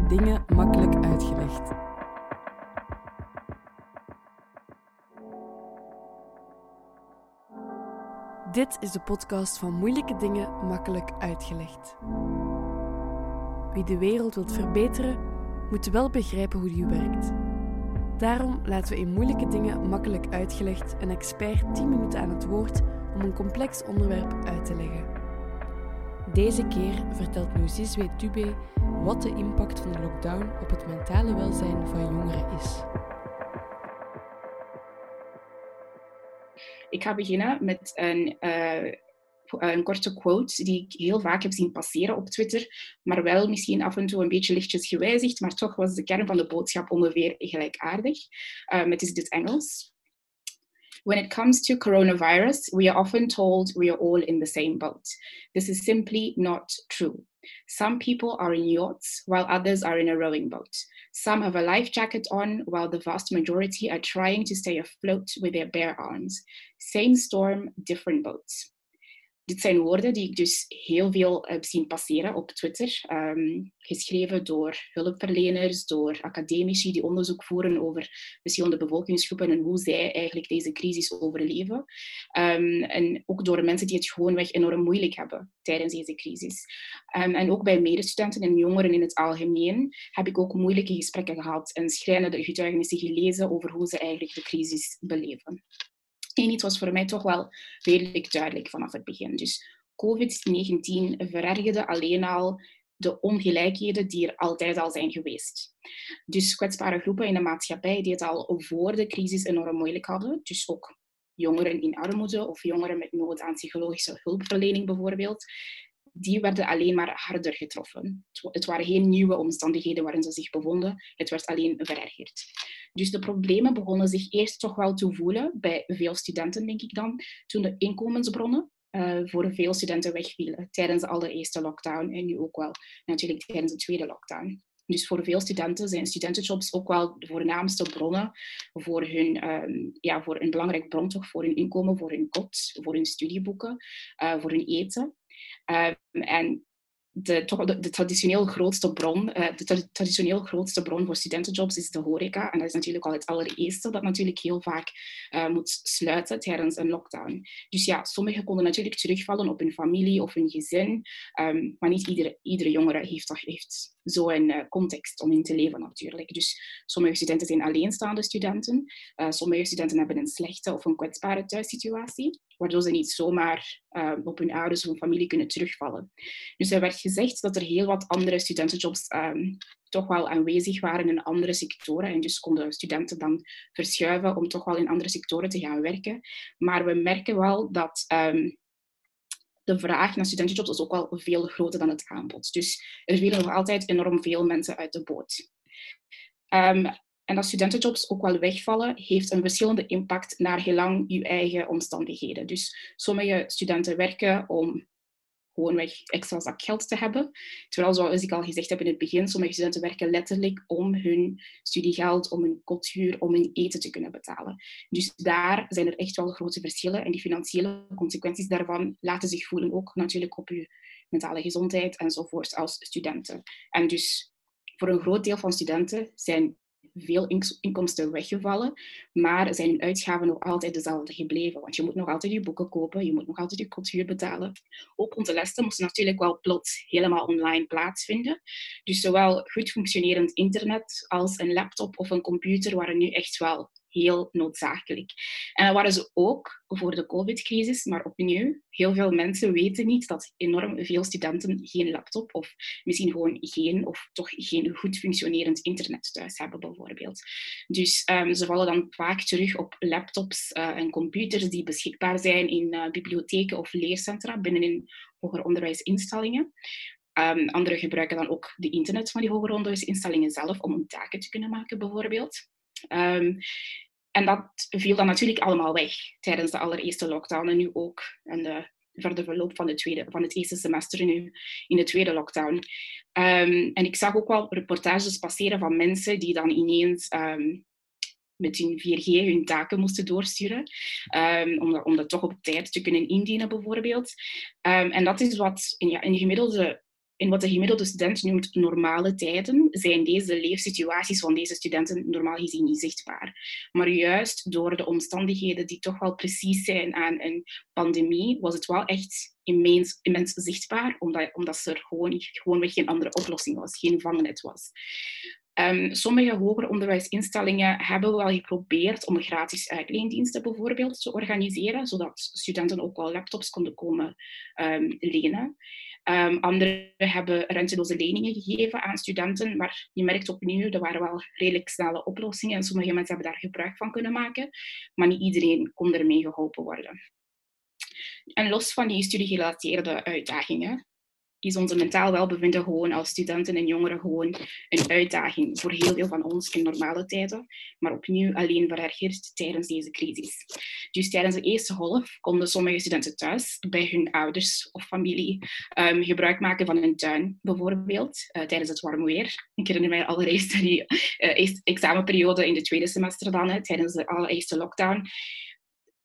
Dingen makkelijk uitgelegd. Dit is de podcast van Moeilijke dingen makkelijk uitgelegd. Wie de wereld wilt verbeteren, moet wel begrijpen hoe die werkt. Daarom laten we in Moeilijke dingen makkelijk uitgelegd een expert 10 minuten aan het woord om een complex onderwerp uit te leggen. Deze keer vertelt Nuzizwe Tube wat de impact van de lockdown op het mentale welzijn van jongeren is. Ik ga beginnen met een, uh, een korte quote die ik heel vaak heb zien passeren op Twitter, maar wel misschien af en toe een beetje lichtjes gewijzigd, maar toch was de kern van de boodschap ongeveer gelijkaardig. Um, het is dit Engels. When it comes to coronavirus, we are often told we are all in the same boat. This is simply not true. Some people are in yachts while others are in a rowing boat. Some have a life jacket on while the vast majority are trying to stay afloat with their bare arms. Same storm, different boats. Dit zijn woorden die ik dus heel veel heb zien passeren op Twitter, um, geschreven door hulpverleners, door academici die onderzoek voeren over verschillende bevolkingsgroepen en hoe zij eigenlijk deze crisis overleven. Um, en ook door mensen die het gewoonweg enorm moeilijk hebben tijdens deze crisis. Um, en ook bij medestudenten en jongeren in het algemeen heb ik ook moeilijke gesprekken gehad en schrijnende getuigenissen gelezen over hoe ze eigenlijk de crisis beleven. Eén iets was voor mij toch wel redelijk duidelijk vanaf het begin. Dus COVID-19 verergerde alleen al de ongelijkheden die er altijd al zijn geweest. Dus kwetsbare groepen in de maatschappij die het al voor de crisis enorm moeilijk hadden, dus ook jongeren in armoede of jongeren met nood aan psychologische hulpverlening bijvoorbeeld, die werden alleen maar harder getroffen. Het waren geen nieuwe omstandigheden waarin ze zich bevonden, het werd alleen verergerd. Dus de problemen begonnen zich eerst toch wel te voelen bij veel studenten, denk ik dan, toen de inkomensbronnen uh, voor veel studenten wegvielen tijdens de allereerste lockdown en nu ook wel natuurlijk tijdens de tweede lockdown. Dus voor veel studenten zijn studentenjobs ook wel de voornaamste bronnen voor, hun, um, ja, voor een belangrijk bron toch, voor hun inkomen, voor hun kot, voor hun studieboeken, uh, voor hun eten. Um, en de, de, traditioneel grootste bron, uh, de traditioneel grootste bron voor studentenjobs is de horeca. En dat is natuurlijk al het allereerste dat natuurlijk heel vaak uh, moet sluiten tijdens een lockdown. Dus ja, sommigen konden natuurlijk terugvallen op hun familie of hun gezin. Um, maar niet iedere, iedere jongere heeft, heeft zo'n uh, context om in te leven natuurlijk. Dus sommige studenten zijn alleenstaande studenten. sommige studenten hebben een slechte of een kwetsbare thuissituatie waardoor ze niet zomaar uh, op hun ouders of hun familie kunnen terugvallen. Dus er werd gezegd dat er heel wat andere studentenjobs um, toch wel aanwezig waren in andere sectoren. En dus konden studenten dan verschuiven om toch wel in andere sectoren te gaan werken. Maar we merken wel dat um, de vraag naar studentenjobs ook wel veel groter dan het aanbod. Dus er vielen nog altijd enorm veel mensen uit de boot. Um, en dat studentenjobs ook wel wegvallen, heeft een verschillende impact naar gelang je eigen omstandigheden. Dus sommige studenten werken om gewoonweg extra zak geld te hebben. Terwijl, zoals ik al gezegd heb in het begin, sommige studenten werken letterlijk om hun studiegeld, om hun kothuur, om hun eten te kunnen betalen. Dus daar zijn er echt wel grote verschillen. En die financiële consequenties daarvan laten zich voelen ook natuurlijk op je mentale gezondheid enzovoort als studenten. En dus voor een groot deel van studenten zijn veel inkomsten weggevallen, maar zijn hun uitgaven nog altijd dezelfde gebleven. Want je moet nog altijd je boeken kopen, je moet nog altijd je cultuur betalen. Ook onze lessen moesten natuurlijk wel plots helemaal online plaatsvinden. Dus zowel goed functionerend internet als een laptop of een computer waren nu echt wel heel noodzakelijk. En dat waren ze ook voor de COVID-crisis, maar opnieuw, heel veel mensen weten niet dat enorm veel studenten geen laptop of misschien gewoon geen of toch geen goed functionerend internet thuis hebben, bijvoorbeeld. Dus um, ze vallen dan vaak terug op laptops uh, en computers die beschikbaar zijn in uh, bibliotheken of leercentra binnenin hoger onderwijsinstellingen. Um, anderen gebruiken dan ook de internet van die hoger onderwijsinstellingen zelf om hun taken te kunnen maken, bijvoorbeeld. Um, en dat viel dan natuurlijk allemaal weg tijdens de allereerste lockdown en nu ook in de verder verloop van, de tweede, van het eerste semester nu in de tweede lockdown. Um, en ik zag ook wel reportages passeren van mensen die dan ineens um, met hun 4G hun taken moesten doorsturen, um, om, dat, om dat toch op tijd te kunnen indienen bijvoorbeeld. en dat is wat in, ja, in gemiddelde in wat de gemiddelde student noemt normale tijden, zijn deze leefsituaties van deze studenten normaal gezien niet zichtbaar. Maar juist door de omstandigheden die toch wel precies zijn aan een pandemie, was het wel echt immens, immens zichtbaar, omdat, omdat er gewoon, gewoonweg geen andere oplossing was, geen vangnet was. Um, sommige hoger onderwijsinstellingen hebben wel geprobeerd om gratis uitleendiensten bijvoorbeeld te organiseren, zodat studenten ook wel laptops konden komen um, lenen. Um, anderen hebben renteloze leningen gegeven aan studenten, maar je merkt opnieuw, er waren wel redelijk snelle oplossingen en sommige mensen hebben daar gebruik van kunnen maken, maar niet iedereen kon ermee geholpen worden. En los van die studiegerelateerde uitdagingen, is onze mentaal welbevinden gewoon als studenten en jongeren gewoon een uitdaging voor heel veel van ons in normale tijden, maar opnieuw alleen verergerd tijdens deze crisis. Dus tijdens de eerste golf konden sommige studenten thuis bij hun ouders of familie um, gebruik maken van hun tuin, bijvoorbeeld, uh, tijdens het warme weer. Ik herinner mij allereerst die uh, examenperiode in de tweede semester dan, hè, tijdens de allereerste lockdown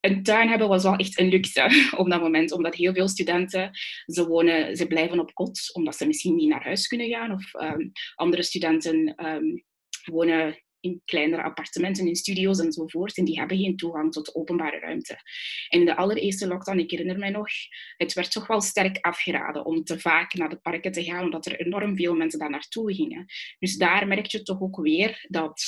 een tuin hebben was wel echt een luxe op dat moment, omdat heel veel studenten, ze, wonen, ze blijven op kot, omdat ze misschien niet naar huis kunnen gaan, of um, andere studenten um, wonen in kleinere appartementen, in studio's enzovoort. En die hebben geen toegang tot de openbare ruimte. En in de allereerste lockdown, ik herinner mij nog, het werd toch wel sterk afgeraden om te vaak naar de parken te gaan, omdat er enorm veel mensen daar naartoe gingen. Dus daar merk je toch ook weer dat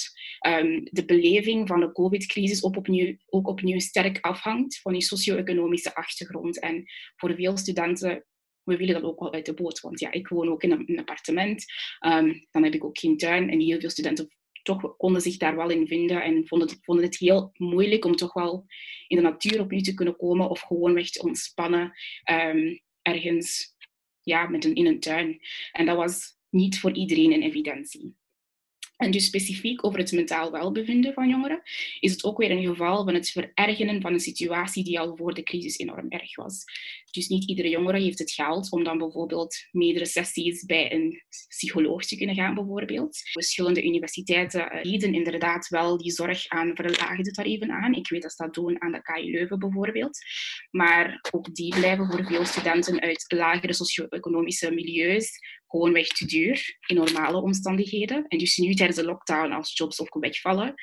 um, de beleving van de COVID-crisis ook opnieuw, ook opnieuw sterk afhangt van die socio-economische achtergrond. En voor veel studenten we willen dat ook wel uit de boot. Want ja, ik woon ook in een, appartement. Um, dan heb ik ook geen tuin. En heel veel studenten konden zich daar wel in vinden en vonden het, vonden het heel moeilijk om toch wel in de natuur opnieuw te kunnen komen of gewoon weg te ontspannen um, ergens ja, met een, in een tuin. En dat was niet voor iedereen een evidentie. En dus specifiek over het mentaal welbevinden van jongeren is het ook weer een geval van het verergeren van een situatie die al voor de crisis enorm erg was. Dus niet iedere jongere heeft het geld om dan bijvoorbeeld meerdere sessies bij een psycholoog te kunnen gaan, bijvoorbeeld. Verschillende universiteiten eh, bieden inderdaad wel die zorg aan verlaagde tarieven aan. Ik weet dat ze dat doen aan de KU Leuven bijvoorbeeld. Maar ook die blijven voor veel studenten uit lagere socio-economische milieus gewoonweg te duur in normale omstandigheden. En dus nu tijdens de lockdown, als jobs ook wegvallen,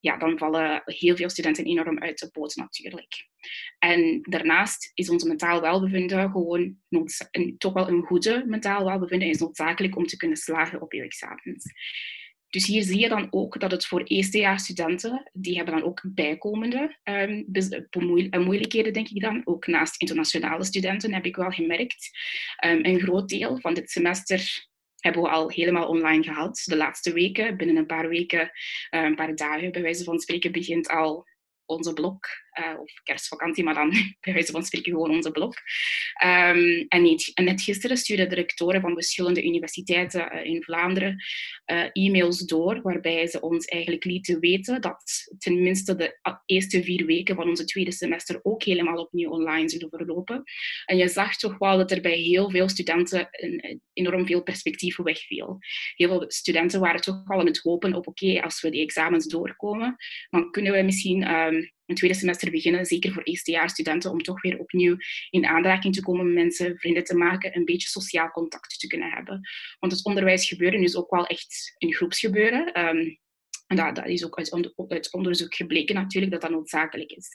ja, dan vallen heel veel studenten enorm uit de boot natuurlijk. En daarnaast is onze mentaal welbevinden gewoon toch wel een goede mentaal welbevinden is noodzakelijk om te kunnen slagen op je examens. Dus hier zie je dan ook dat het voor eerstejaarsstudenten, die hebben dan ook bijkomende um, moeilijkheden, denk ik dan. Ook naast internationale studenten heb ik wel gemerkt. Um, een groot deel van dit semester hebben we al helemaal online gehad. De laatste weken, binnen een paar weken, een paar dagen bij wijze van spreken, begint al onze blok, uh, of kerstvakantie, maar dan bij wijze van spreken gewoon onze blok. Um, en, net gisteren stuurden directoren van verschillende universiteiten uh, in Vlaanderen uh, e-mails door, waarbij ze ons eigenlijk lieten weten dat tenminste de eerste vier weken van onze tweede semester ook helemaal opnieuw online zullen verlopen. En je zag toch wel dat er bij heel veel studenten een, enorm veel perspectief wegviel. Heel veel studenten waren toch wel aan het hopen op oké, als we die examens doorkomen, dan kunnen we misschien um, een tweede semester beginnen, zeker voor eerstejaarsstudenten, om toch weer opnieuw in aanraking te komen met mensen, vrienden te maken, een beetje sociaal contact te kunnen hebben. Want het onderwijs gebeuren is ook wel echt een groepsgebeuren. Um, en dat, is ook uit, onderzoek gebleken natuurlijk dat dat noodzakelijk is.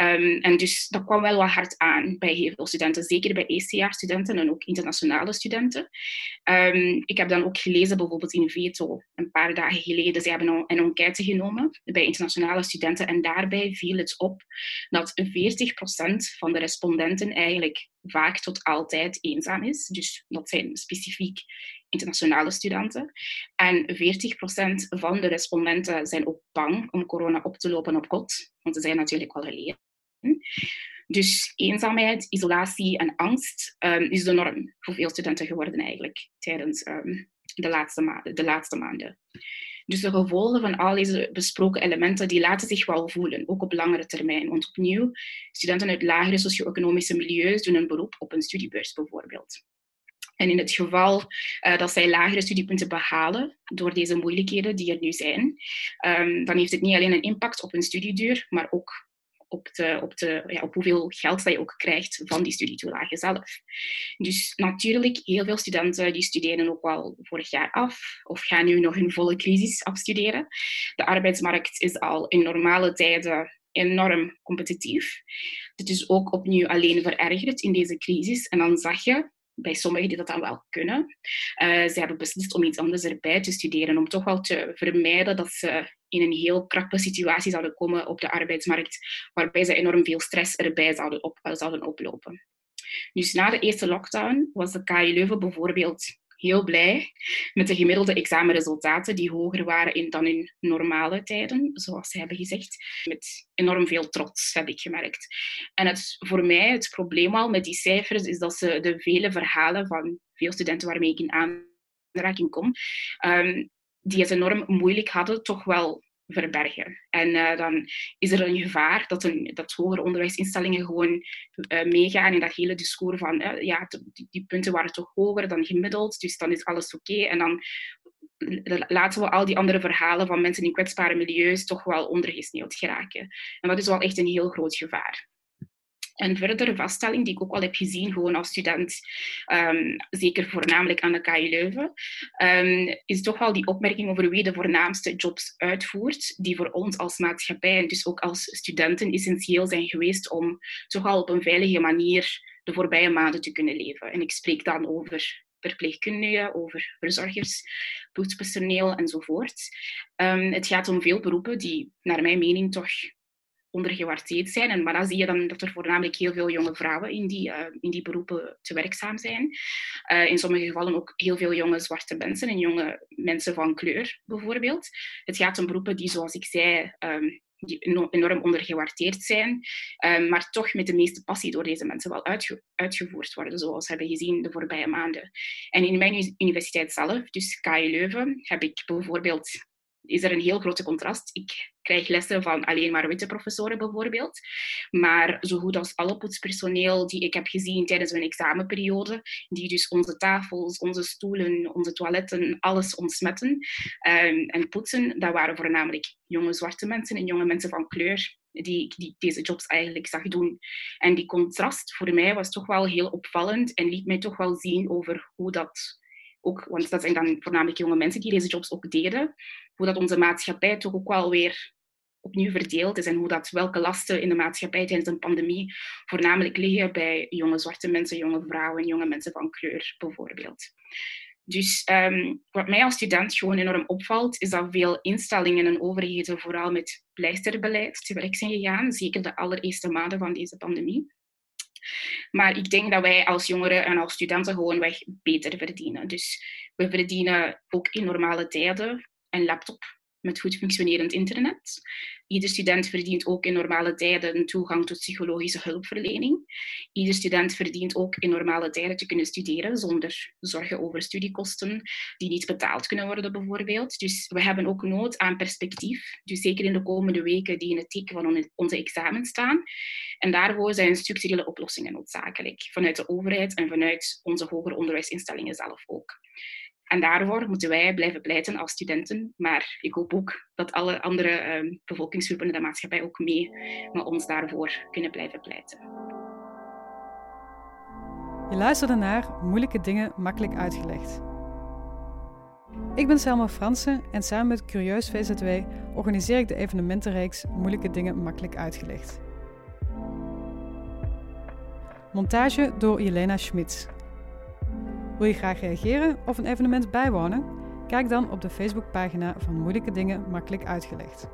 Um, en dus dat kwam wel wat hard aan bij heel veel studenten, zeker bij eerstejaarsstudenten en ook internationale studenten. Um, ik heb dan ook gelezen, bijvoorbeeld in Veto, een paar dagen geleden, ze hebben een enquête genomen bij internationale studenten en daarbij viel het op dat 40% van de respondenten eigenlijk vaak tot altijd eenzaam is. Dus dat zijn specifiek internationale studenten. En 40% van de respondenten zijn ook bang om corona op te lopen op kot, want ze zijn natuurlijk wel geleerd. Dus eenzaamheid, isolatie en angst um, is de norm voor veel studenten geworden eigenlijk tijdens um, de, laatste maanden, de laatste maanden. Dus de gevolgen van al deze besproken elementen die laten zich wel voelen, ook op langere termijn. Want opnieuw, studenten uit lagere socio-economische milieus doen een beroep op een studiebeurs bijvoorbeeld. En in het geval uh, dat zij lagere studiepunten behalen door deze moeilijkheden die er nu zijn, um, dan heeft het niet alleen een impact op hun studieduur, maar ook op, de, op, de, ja, op hoeveel geld dat je ook krijgt van die studietoelage zelf. Dus natuurlijk, heel veel studenten die studeren ook wel vorig jaar af of gaan nu nog hun volle crisis afstuderen. De arbeidsmarkt is al in normale tijden enorm competitief. Dit is ook opnieuw alleen verergerd in deze crisis. En dan zag je bij sommigen die dat dan wel kunnen. Uh, ze hebben beslist om iets anders erbij te studeren, om toch wel te vermijden dat ze in een heel krappe situatie zouden komen op de arbeidsmarkt, waarbij ze enorm veel stress erbij zouden, op, zouden oplopen. Dus na de eerste lockdown was de KU Leuven bijvoorbeeld heel blij met de gemiddelde examenresultaten die hoger waren in, dan in normale tijden, zoals ze hebben gezegd. Met enorm veel trots, heb ik gemerkt. En het, voor mij, het probleem al met die cijfers, is dat ze de vele verhalen van veel studenten waarmee ik in aanraking kom, um, die het enorm moeilijk hadden, toch wel verbergen. En uh, dan is er een gevaar dat, een, dat hogere onderwijsinstellingen gewoon uh, meegaan in dat hele discours van uh, ja, die, die, punten waren toch hoger dan gemiddeld, dus dan is alles oké. En dan laten we al die andere verhalen van mensen in kwetsbare milieus toch wel ondergesneeuwd geraken. En dat is wel echt een heel groot gevaar. Een verdere vaststelling die ik ook al heb gezien, gewoon als student, um, zeker voornamelijk aan de KU Leuven, um, is toch wel die opmerking over wie de voornaamste jobs uitvoert, die voor ons als maatschappij en dus ook als studenten essentieel zijn geweest om toch wel op een veilige manier de voorbije maanden te kunnen leven. En ik spreek dan over verpleegkundigen, over verzorgers, bloedpersoneel enzovoort. Um, het gaat om veel beroepen die, naar mijn mening, toch ondergewaardeerd zijn. En, maar dan zie je dan dat er voornamelijk heel veel jonge vrouwen in die, uh, in die beroepen te werkzaam zijn. Uh, in sommige gevallen ook heel veel jonge zwarte mensen en jonge mensen van kleur bijvoorbeeld. Het gaat om beroepen die, zoals ik zei, um, die enorm ondergewaardeerd zijn, um, maar toch met de meeste passie door deze mensen wel uitge uitgevoerd worden, zoals we hebben gezien de voorbije maanden. En in mijn universiteit zelf, dus KU Leuven, heb ik bijvoorbeeld is er een heel grote contrast. Ik krijg lessen van alleen maar witte professoren bijvoorbeeld. Maar zo goed als alle poetspersoneel die ik heb gezien tijdens mijn examenperiode, die dus onze tafels, onze stoelen, onze toiletten, alles ontsmetten um, en poetsen, dat waren voornamelijk jonge zwarte mensen en jonge mensen van kleur die, die deze jobs eigenlijk zag doen. En die contrast voor mij was toch wel heel opvallend en liet mij toch wel zien over hoe dat ook, want dat zijn dan voornamelijk jonge mensen die deze jobs ook deden, hoe dat onze maatschappij toch ook wel weer opnieuw verdeeld is en hoe dat welke lasten in de maatschappij tijdens een pandemie voornamelijk liggen bij jonge zwarte mensen, jonge vrouwen, jonge mensen van kleur bijvoorbeeld. Dus um, wat mij als student gewoon enorm opvalt, is dat veel instellingen en overheden vooral met pleisterbeleid te werk zijn gegaan, zeker de allereerste maanden van deze pandemie. Maar ik denk dat wij als jongeren en als studenten gewoonweg beter verdienen. Dus we verdienen ook in normale tijden een laptop met goed functionerend internet. Ieder student verdient ook in normale tijden toegang tot psychologische hulpverlening. Ieder student verdient ook in normale tijden te kunnen studeren zonder zorgen over studiekosten die niet betaald kunnen worden bijvoorbeeld. Dus we hebben ook nood aan perspectief, dus zeker in de komende weken die in het teken van onze examens staan. En daarvoor zijn structurele oplossingen noodzakelijk, vanuit de overheid en vanuit onze hoger onderwijsinstellingen zelf ook. En daarvoor moeten wij blijven pleiten als studenten. Maar ik hoop ook dat alle andere uh, bevolkingsgroepen in de maatschappij ook mee met ons daarvoor kunnen blijven pleiten. Je luisterde naar Moeilijke Dingen Makkelijk Uitgelegd. Ik ben Selma Fransen en samen met Curieus VZW organiseer ik de evenementenreeks Moeilijke Dingen Makkelijk Uitgelegd. Montage door Jelena Schmitz. Wil je graag reageren of een evenement bijwonen? Kijk dan op de Facebookpagina van Moeilijke Dingen Makkelijk Uitgelegd.